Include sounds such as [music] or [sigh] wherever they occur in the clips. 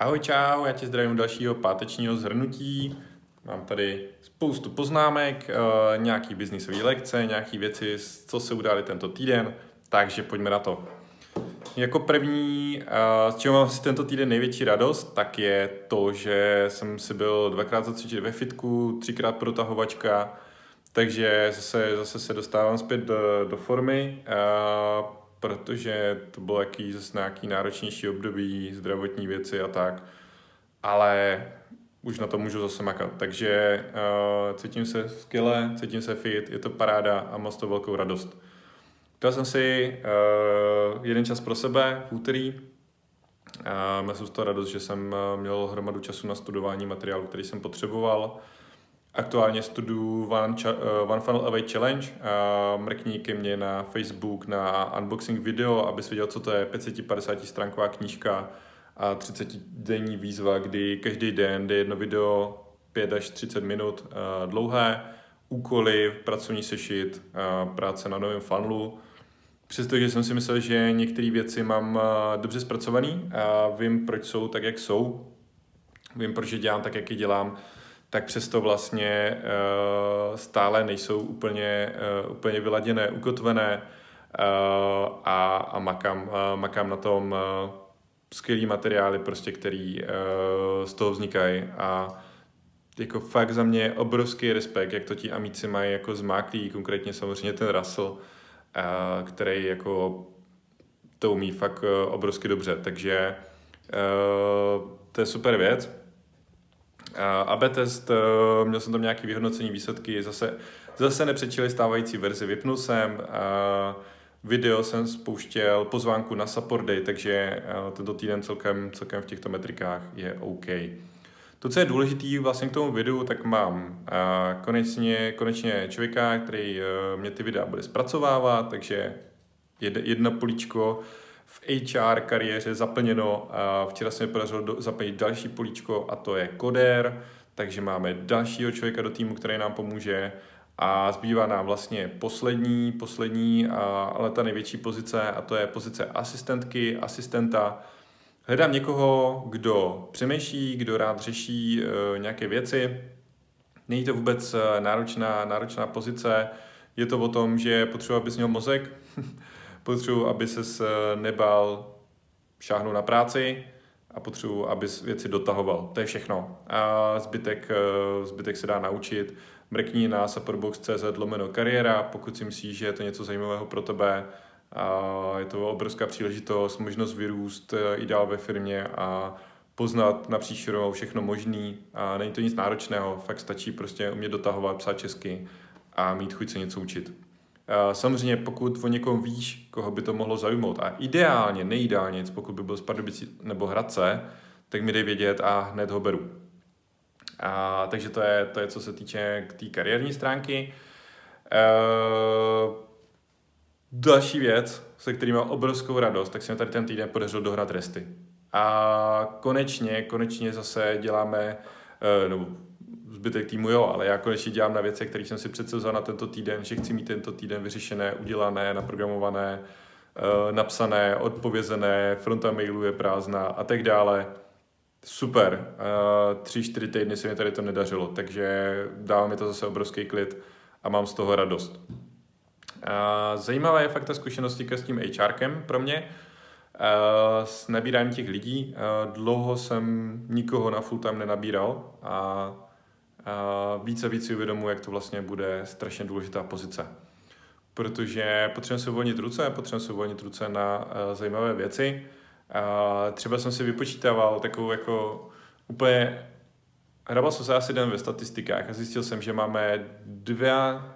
Ahoj, čau, já tě zdravím dalšího pátečního zhrnutí. Mám tady spoustu poznámek, uh, nějaký biznisové lekce, nějaké věci, co se udály tento týden, takže pojďme na to. Jako první, uh, z čeho mám si tento týden největší radost, tak je to, že jsem si byl dvakrát zacvičit ve fitku, třikrát protahovačka, takže zase, zase se dostávám zpět do, do formy. Protože to bylo jaký zase nějaký náročnější období, zdravotní věci a tak, ale už na to můžu zase makat. Takže uh, cítím se skvěle, cítím se fit, je to paráda a mám toho velkou radost. Dal jsem si uh, jeden čas pro sebe v úterý. Uh, měl jsem z toho radost, že jsem měl hromadu času na studování materiálu, který jsem potřeboval. Aktuálně studuju One, uh, One Funnel Away Challenge. Mrkni ke mně na Facebook na unboxing video, abys viděl, co to je 550 stránková knížka a 30 denní výzva, kdy každý den jde jedno video 5 až 30 minut uh, dlouhé, úkoly, pracovní sešit, práce na novém funnelu. Přestože jsem si myslel, že některé věci mám uh, dobře zpracované a vím, proč jsou tak, jak jsou. Vím, proč je dělám tak, jak je dělám tak přesto vlastně uh, stále nejsou úplně, uh, úplně vyladěné, ukotvené uh, a, a makám, makám na tom skvělý materiály, prostě, který z toho vznikají a jako fakt za mě obrovský respekt, jak to ti amici mají jako zmáklý, konkrétně samozřejmě ten Russell, který jako to umí fakt obrovsky dobře, takže to je super věc. AB test, měl jsem tam nějaké vyhodnocení výsledky, zase, zase nepřečili stávající verzi, vypnul jsem, video jsem spouštěl, pozvánku na support day, takže tento týden celkem, celkem v těchto metrikách je OK. To, co je důležité vlastně k tomu videu, tak mám konečně, konečně člověka, který eh, mě ty videa bude zpracovávat, takže jedno políčko v HR kariéře zaplněno. Včera se mi podařilo zaplnit další políčko a to je koder, takže máme dalšího člověka do týmu, který nám pomůže a zbývá nám vlastně poslední, poslední, ale ta největší pozice a to je pozice asistentky, asistenta. Hledám někoho, kdo přemýšlí, kdo rád řeší e, nějaké věci. Není to vůbec e, náročná, náročná pozice, je to o tom, že potřebuji, abys měl mozek, [laughs] potřebuji, aby se nebál šáhnout na práci a potřebuji, aby věci dotahoval. To je všechno. A zbytek, eh, zbytek se dá naučit. Mrkni na supportbox.cz lomeno kariéra, pokud si myslíš, že je to něco zajímavého pro tebe. A je to obrovská příležitost, možnost vyrůst eh, i dál ve firmě a poznat napříč firmou všechno možný. A není to nic náročného, fakt stačí prostě umět dotahovat, psát česky a mít chuť se něco učit. Samozřejmě, pokud o někom víš, koho by to mohlo zaujmout, a ideálně, nejideálně, pokud by byl z Pardubicí nebo Hradce, tak mi dej vědět a hned ho beru. A, takže to je, to je, co se týče té kariérní stránky. E, další věc, se kterým mám obrovskou radost, tak se mi tady ten týden podařilo dohrát resty. A konečně, konečně zase děláme, e, nebo zbytek týmu jo, ale já konečně dělám na věci, které jsem si přece vzal na tento týden, že chci mít tento týden vyřešené, udělané, naprogramované, uh, napsané, odpovězené, fronta mailu je prázdná a tak dále. Super. Uh, tři, čtyři týdny se mi tady to nedařilo, takže dává mi to zase obrovský klid a mám z toho radost. Uh, zajímavá je fakt ta zkušenost s tím HRkem pro mě, s nabíráním těch lidí. Uh, dlouho jsem nikoho na full time nenabíral a více a víc uvědomuji, jak to vlastně bude strašně důležitá pozice. Protože potřebujeme si uvolnit ruce, potřebujeme si uvolnit ruce na uh, zajímavé věci. Třeba jsem si vypočítával takovou jako úplně Hrabal jsem se asi den ve statistikách a zjistil jsem, že máme dva,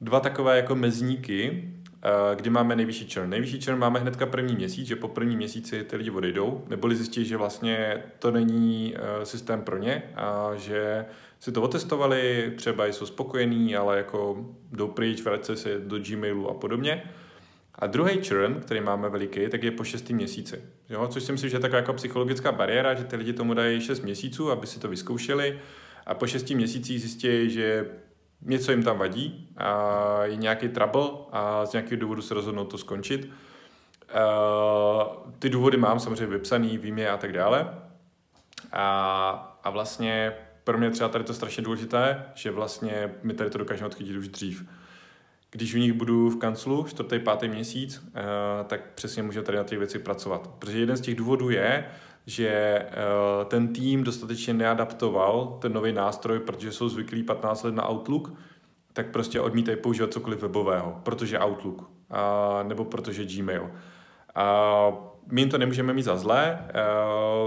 dva takové jako mezníky, Eh, kdy máme nejvyšší churn. Nejvyšší churn máme hnedka první měsíc, že po první měsíci ty lidi odejdou, neboli zjistí, že vlastně to není eh, systém pro ně a že si to otestovali, třeba jsou spokojení, ale jako jdou pryč, vrací se do Gmailu a podobně. A druhý churn, který máme veliký, tak je po 6 měsíci. Jo? Což si myslím, že je taková jako psychologická bariéra, že ty lidi tomu dají 6 měsíců, aby si to vyzkoušeli a po 6 měsících zjistí, že něco jim tam vadí a je nějaký trouble a z nějakého důvodu se rozhodnou to skončit. ty důvody mám samozřejmě vypsaný, vím je a tak dále. A, a vlastně pro mě třeba tady to strašně důležité, že vlastně my tady to dokážeme odchytit už dřív. Když u nich budu v kanclu čtvrtý, pátý měsíc, uh, tak přesně můžeme tady na ty věci pracovat. Protože jeden z těch důvodů je, že uh, ten tým dostatečně neadaptoval ten nový nástroj, protože jsou zvyklí 15 let na Outlook, tak prostě odmítají používat cokoliv webového, protože Outlook, uh, nebo protože Gmail. Uh, my jim to nemůžeme mít za zlé,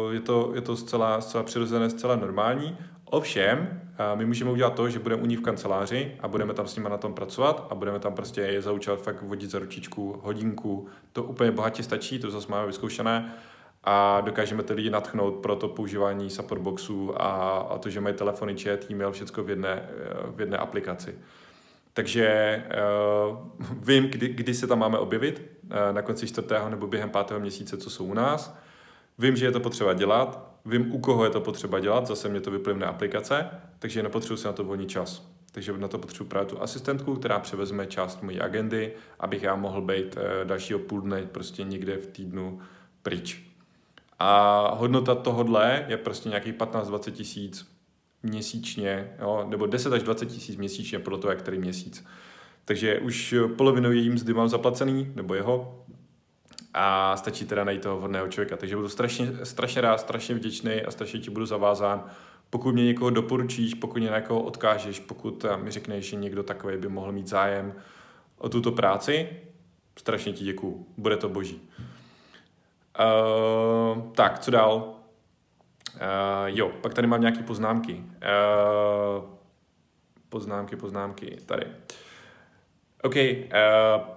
uh, je to, je to zcela, zcela přirozené, zcela normální, Ovšem, my můžeme udělat to, že budeme u nich v kanceláři a budeme tam s nimi na tom pracovat a budeme tam prostě je zaučovat fakt vodit za ručičku, hodinku. To úplně bohatě stačí, to zase máme vyzkoušené a dokážeme ty lidi natchnout pro to používání support boxů a, a to, že mají telefony, chat, e-mail, všechno v jedné, v jedné aplikaci. Takže uh, vím, kdy, kdy se tam máme objevit, uh, na konci čtvrtého nebo během pátého měsíce, co jsou u nás. Vím, že je to potřeba dělat, vím, u koho je to potřeba dělat, zase mě to vyplivne aplikace, takže nepotřebuji si na to volný čas. Takže na to potřebuji právě tu asistentku, která převezme část mojí agendy, abych já mohl být eh, dalšího půl dne prostě někde v týdnu pryč. A hodnota tohodle je prostě nějakých 15-20 tisíc měsíčně, jo, nebo 10 až 20 tisíc měsíčně podle toho, jak který měsíc. Takže už polovinu její mzdy mám zaplacený, nebo jeho, a stačí teda najít toho vhodného člověka. Takže budu strašně, strašně rád, strašně vděčný a strašně ti budu zavázán, pokud mě někoho doporučíš, pokud mě někoho odkážeš, pokud mi řekneš, že někdo takový by mohl mít zájem o tuto práci, strašně ti děkuju. Bude to boží. Uh, tak, co dál? Uh, jo, pak tady mám nějaké poznámky. Uh, poznámky, poznámky, tady. OK, uh,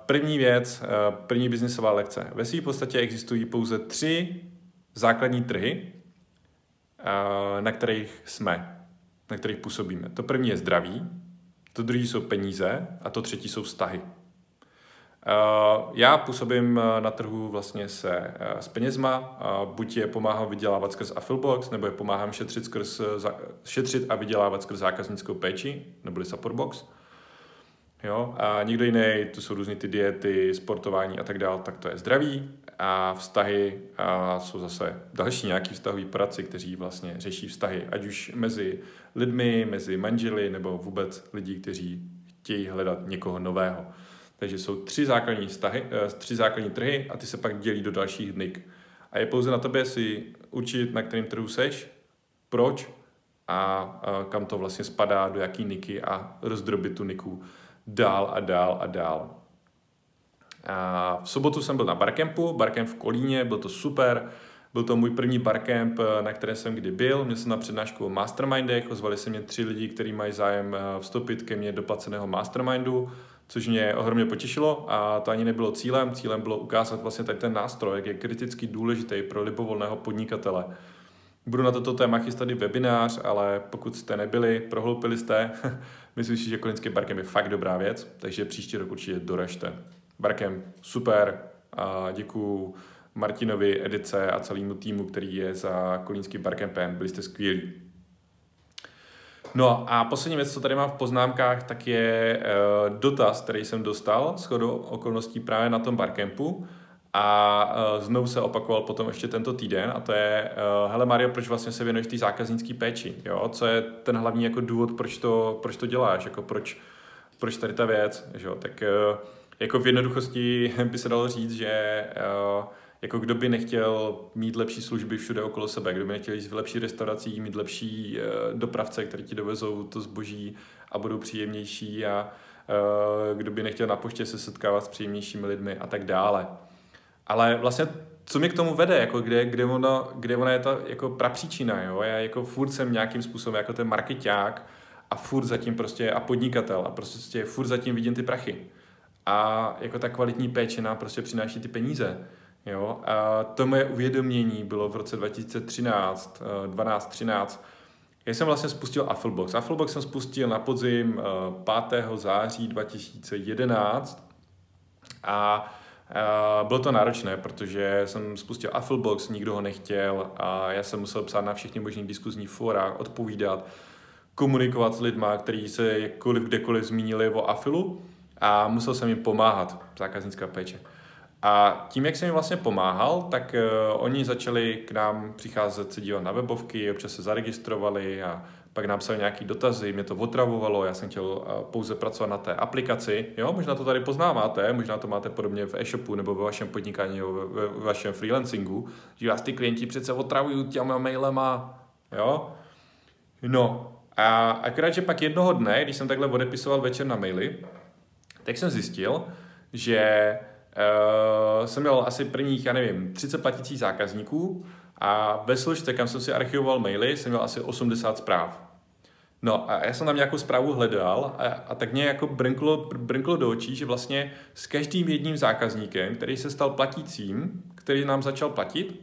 první věc, uh, první biznisová lekce. Ve své podstatě existují pouze tři základní trhy, uh, na kterých jsme, na kterých působíme. To první je zdraví, to druhý jsou peníze a to třetí jsou vztahy. Uh, já působím na trhu vlastně se, uh, s penězma, buď je pomáhám vydělávat skrz Affilbox, nebo je pomáhám šetřit, skrz, šetřit a vydělávat skrz zákaznickou péči, neboli Supportbox. Jo? A někdo jiný, to jsou různé ty diety, sportování a tak dále, tak to je zdraví. A vztahy a jsou zase další nějaký vztahový praci, kteří vlastně řeší vztahy, ať už mezi lidmi, mezi manželi, nebo vůbec lidí, kteří chtějí hledat někoho nového. Takže jsou tři základní, vztahy, eh, tři základní trhy a ty se pak dělí do dalších dnik. A je pouze na tobě si určit, na kterém trhu seš, proč a, a kam to vlastně spadá, do jaký niky a rozdrobit tu niku dál a dál a dál. A v sobotu jsem byl na barkempu, barkemp v Kolíně, byl to super, byl to můj první barkemp, na které jsem kdy byl. Měl jsem na přednášku o mastermindech, ozvali se mě tři lidi, kteří mají zájem eh, vstoupit ke mně do placeného mastermindu, což mě ohromně potěšilo a to ani nebylo cílem. Cílem bylo ukázat vlastně tady ten nástroj, jak je kriticky důležitý pro libovolného podnikatele. Budu na toto téma chystat i webinář, ale pokud jste nebyli, prohloupili jste, [laughs] myslím si, že Kolinský barkem je fakt dobrá věc, takže příští rok určitě doražte. Barkem super a děkuju Martinovi, Edice a celému týmu, který je za Kolínským barkempem. Byli jste skvělí. No a poslední věc, co tady mám v poznámkách, tak je uh, dotaz, který jsem dostal s chodou okolností právě na tom barkempu a uh, znovu se opakoval potom ještě tento týden a to je, uh, hele Mario, proč vlastně se věnuješ té zákaznické péči, jo? Co je ten hlavní jako důvod, proč to, proč to děláš, jako proč, proč tady ta věc, jo? Tak uh, jako v jednoduchosti [laughs] by se dalo říct, že uh, jako kdo by nechtěl mít lepší služby všude okolo sebe, kdo by nechtěl jít v lepší restaurací, mít lepší uh, dopravce, který ti dovezou to zboží a budou příjemnější a uh, kdo by nechtěl na poště se setkávat s příjemnějšími lidmi a tak dále. Ale vlastně co mě k tomu vede, jako kde, kde, ono, kde ona je ta jako prapříčina, jo? Já jako furt jsem nějakým způsobem jako ten marketák a furt zatím prostě a podnikatel a prostě furt zatím vidím ty prachy. A jako ta kvalitní péče nám prostě přináší ty peníze. Jo? A to moje uvědomění bylo v roce 2013, 12, 13. Já jsem vlastně spustil Afflebox. Afflebox jsem spustil na podzim 5. Eh, září 2011 a Uh, bylo to náročné, protože jsem spustil Afflebox, nikdo ho nechtěl a já jsem musel psát na všechny možné diskuzní fora, odpovídat, komunikovat s lidmi, kteří se jakkoliv kdekoliv zmínili o Affilu a musel jsem jim pomáhat, zákaznická péče. A tím, jak jsem jim vlastně pomáhal, tak uh, oni začali k nám přicházet se dívat na webovky, občas se zaregistrovali a pak nám psali nějaký dotazy, mě to otravovalo, já jsem chtěl uh, pouze pracovat na té aplikaci. Jo, možná to tady poznáváte, možná to máte podobně v e-shopu nebo ve vašem podnikání nebo ve, ve vašem freelancingu, že vás ty klienti přece otravují těma mailema, jo. No, a akorát, že pak jednoho dne, když jsem takhle odepisoval večer na maily, tak jsem zjistil, že uh, jsem měl asi prvních, já nevím, 30 platících zákazníků a ve složce, kam jsem si archivoval maily, jsem měl asi 80 zpráv. No a já jsem tam nějakou zprávu hledal a, a tak mě jako brnklo, brnklo do očí, že vlastně s každým jedním zákazníkem, který se stal platícím, který nám začal platit,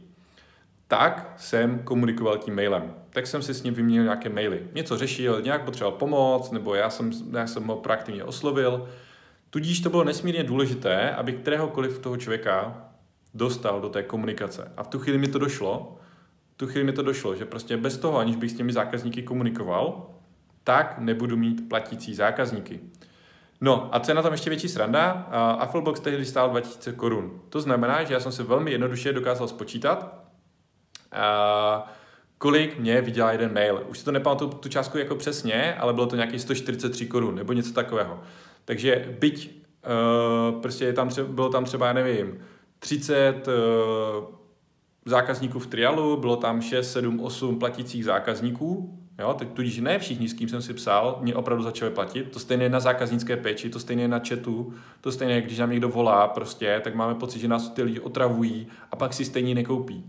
tak jsem komunikoval tím mailem. Tak jsem si s ním vyměnil nějaké maily. Něco řešil, nějak potřeboval pomoc, nebo já jsem, já jsem ho proaktivně oslovil. Tudíž to bylo nesmírně důležité, aby kteréhokoliv toho člověka dostal do té komunikace. A v tu chvíli mi to došlo, v tu chvíli mi to došlo, že prostě bez toho, aniž bych s těmi zákazníky komunikoval, tak nebudu mít platící zákazníky. No a co je na tom ještě větší sranda? Afflebox tehdy stál 2000 korun. To znamená, že já jsem si velmi jednoduše dokázal spočítat, kolik mě vydělá jeden mail. Už si to nepamatuju tu částku jako přesně, ale bylo to nějaký 143 korun nebo něco takového. Takže byť uh, prostě je tam třeba, bylo tam třeba, já nevím, 30 uh, zákazníků v trialu, bylo tam 6, 7, 8 platících zákazníků, Jo, tak tudíž ne všichni, s kým jsem si psal, mě opravdu začali platit. To stejné na zákaznické péči, to stejné na chatu, to stejné, když nám někdo volá prostě, tak máme pocit, že nás ty lidi otravují a pak si stejně nekoupí.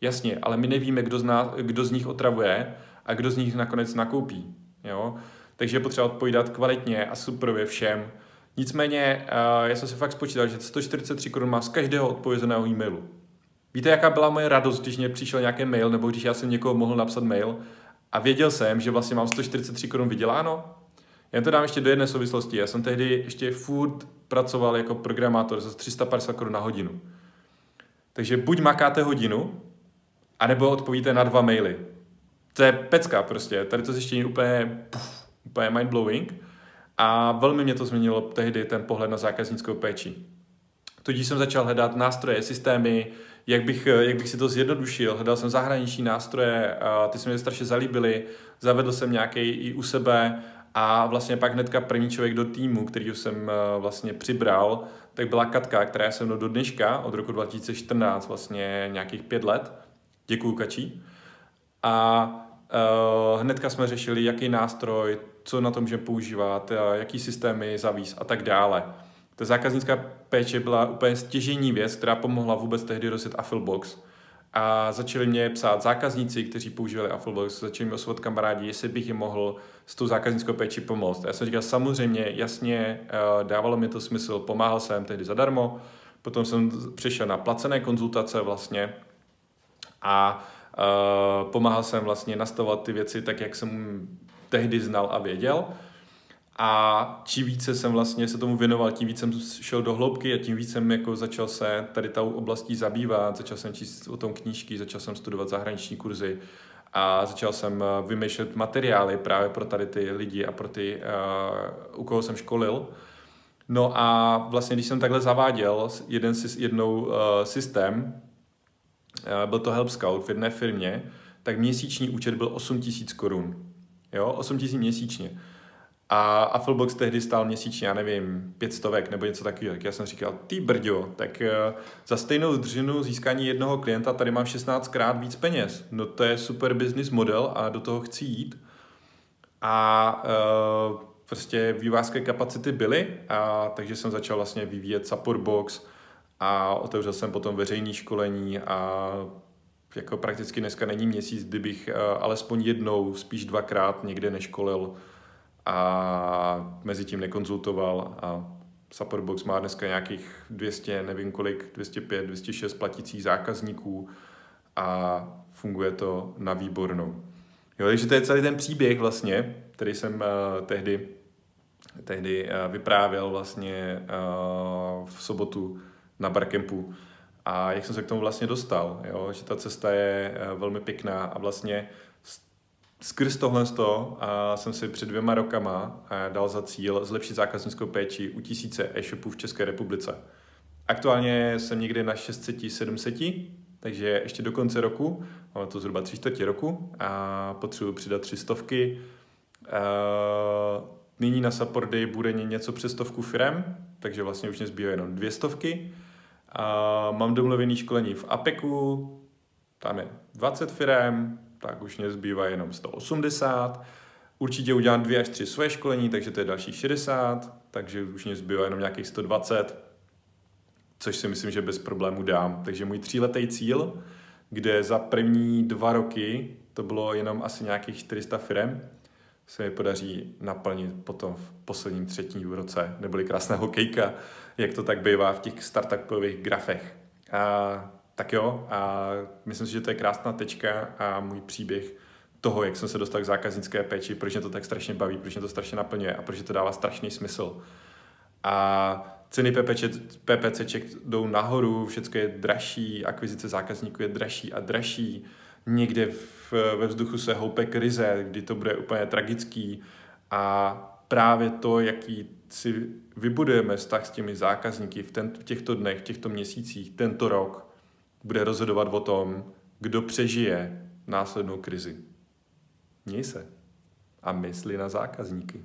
Jasně, ale my nevíme, kdo z, nás, kdo z nich otravuje a kdo z nich nakonec nakoupí. Jo? Takže je potřeba odpovídat kvalitně a superově všem. Nicméně, uh, já jsem si fakt spočítal, že 143 korun má z každého odpovězeného e-mailu. Víte, jaká byla moje radost, když mě přišel nějaký mail, nebo když já jsem někoho mohl napsat mail a věděl jsem, že vlastně mám 143 korun vyděláno? Já to dám ještě do jedné souvislosti. Já jsem tehdy ještě furt pracoval jako programátor za 350 korun na hodinu. Takže buď makáte hodinu, anebo odpovíte na dva maily. To je pecka prostě. Tady to zjištění úplně, puf, úplně mind-blowing. A velmi mě to změnilo tehdy ten pohled na zákaznickou péči. Tudíž jsem začal hledat nástroje, systémy, jak bych, jak bych si to zjednodušil. Hledal jsem zahraniční nástroje, ty se mi strašně zalíbily. Zavedl jsem nějaký i u sebe a vlastně pak hnedka první člověk do týmu, který jsem eh, vlastně přibral, tak byla Katka, která je se mnou do dneška, od roku 2014, vlastně nějakých pět let. Děkuju, Kačí. A uh, hnedka jsme řešili, jaký nástroj, co na tom můžeme používat, jaký systémy zavíz a tak dále. Ta zákaznická péče byla úplně stěžení věc, která pomohla vůbec tehdy rozjet Affilbox. A začali mě psát zákazníci, kteří používali Affilbox, začali mi osvovat kamarádi, jestli bych jim mohl s tou zákaznickou péči pomoct. Já jsem říkal, samozřejmě, jasně, eh, dávalo mi to smysl, pomáhal jsem tehdy zadarmo, potom jsem přešel na placené konzultace vlastně a pomáhal jsem vlastně nastavovat ty věci tak, jak jsem tehdy znal a věděl. A čím více jsem vlastně se tomu věnoval, tím více jsem šel do hloubky a tím více jsem jako začal se tady tou oblastí zabývat, začal jsem číst o tom knížky, začal jsem studovat zahraniční kurzy a začal jsem eh, vymýšlet materiály právě pro tady ty lidi a pro ty, uh, u koho jsem školil. No a vlastně, když jsem takhle zaváděl jeden, jednou uh, systém, byl to Help Scout v jedné firmě, tak měsíční účet byl 8 tisíc korun. Jo, 8 tisíc měsíčně. A Afflebox tehdy stál měsíčně, já nevím, pět stovek nebo něco takového. Tak já jsem říkal, ty brďo, tak uh, za stejnou dřinu získání jednoho klienta tady mám 16 krát víc peněz. No to je super business model a do toho chci jít. A uh, prostě vývářské kapacity byly, a takže jsem začal vlastně vyvíjet support box a otevřel jsem potom veřejné školení a jako prakticky dneska není měsíc, kdybych uh, alespoň jednou, spíš dvakrát někde neškolil a mezi tím nekonzultoval a Supportbox má dneska nějakých 200, nevím kolik, 205, 206 platících zákazníků a funguje to na výbornou. Jo, takže to je celý ten příběh vlastně, který jsem uh, tehdy, tehdy uh, vyprávěl vlastně uh, v sobotu na Barkempu a jak jsem se k tomu vlastně dostal, jo? že ta cesta je uh, velmi pěkná a vlastně skrz tohle a jsem si před dvěma rokama dal za cíl zlepšit zákaznickou péči u tisíce e-shopů v České republice. Aktuálně jsem někde na 600, 700, takže ještě do konce roku, máme to zhruba tři čtvrtě roku a potřebuji přidat tři stovky. Nyní na Support Day bude něco přes stovku firem, takže vlastně už mě zbývají jenom dvě stovky. A mám domluvený školení v APECu, tam je 20 firem, tak už mě zbývá jenom 180. Určitě udělám dvě až tři svoje školení, takže to je další 60, takže už mě zbývá jenom nějakých 120, což si myslím, že bez problémů dám. Takže můj tříletý cíl, kde za první dva roky to bylo jenom asi nějakých 400 firem, se mi podaří naplnit potom v posledním třetím roce, neboli krásná hokejka, jak to tak bývá v těch startupových grafech. A, tak jo, a myslím si, že to je krásná tečka a můj příběh toho, jak jsem se dostal k zákaznické péči, proč mě to tak strašně baví, proč mě to strašně naplňuje a proč to dává strašný smysl. A ceny PPC, PPCček jdou nahoru, všechno je dražší, akvizice zákazníků je dražší a dražší, někde v, ve vzduchu se houpe krize, kdy to bude úplně tragický a právě to, jaký si vybudujeme vztah s těmi zákazníky v, ten, v těchto dnech, v těchto měsících, tento rok, bude rozhodovat o tom, kdo přežije následnou krizi. Měj se a mysli na zákazníky.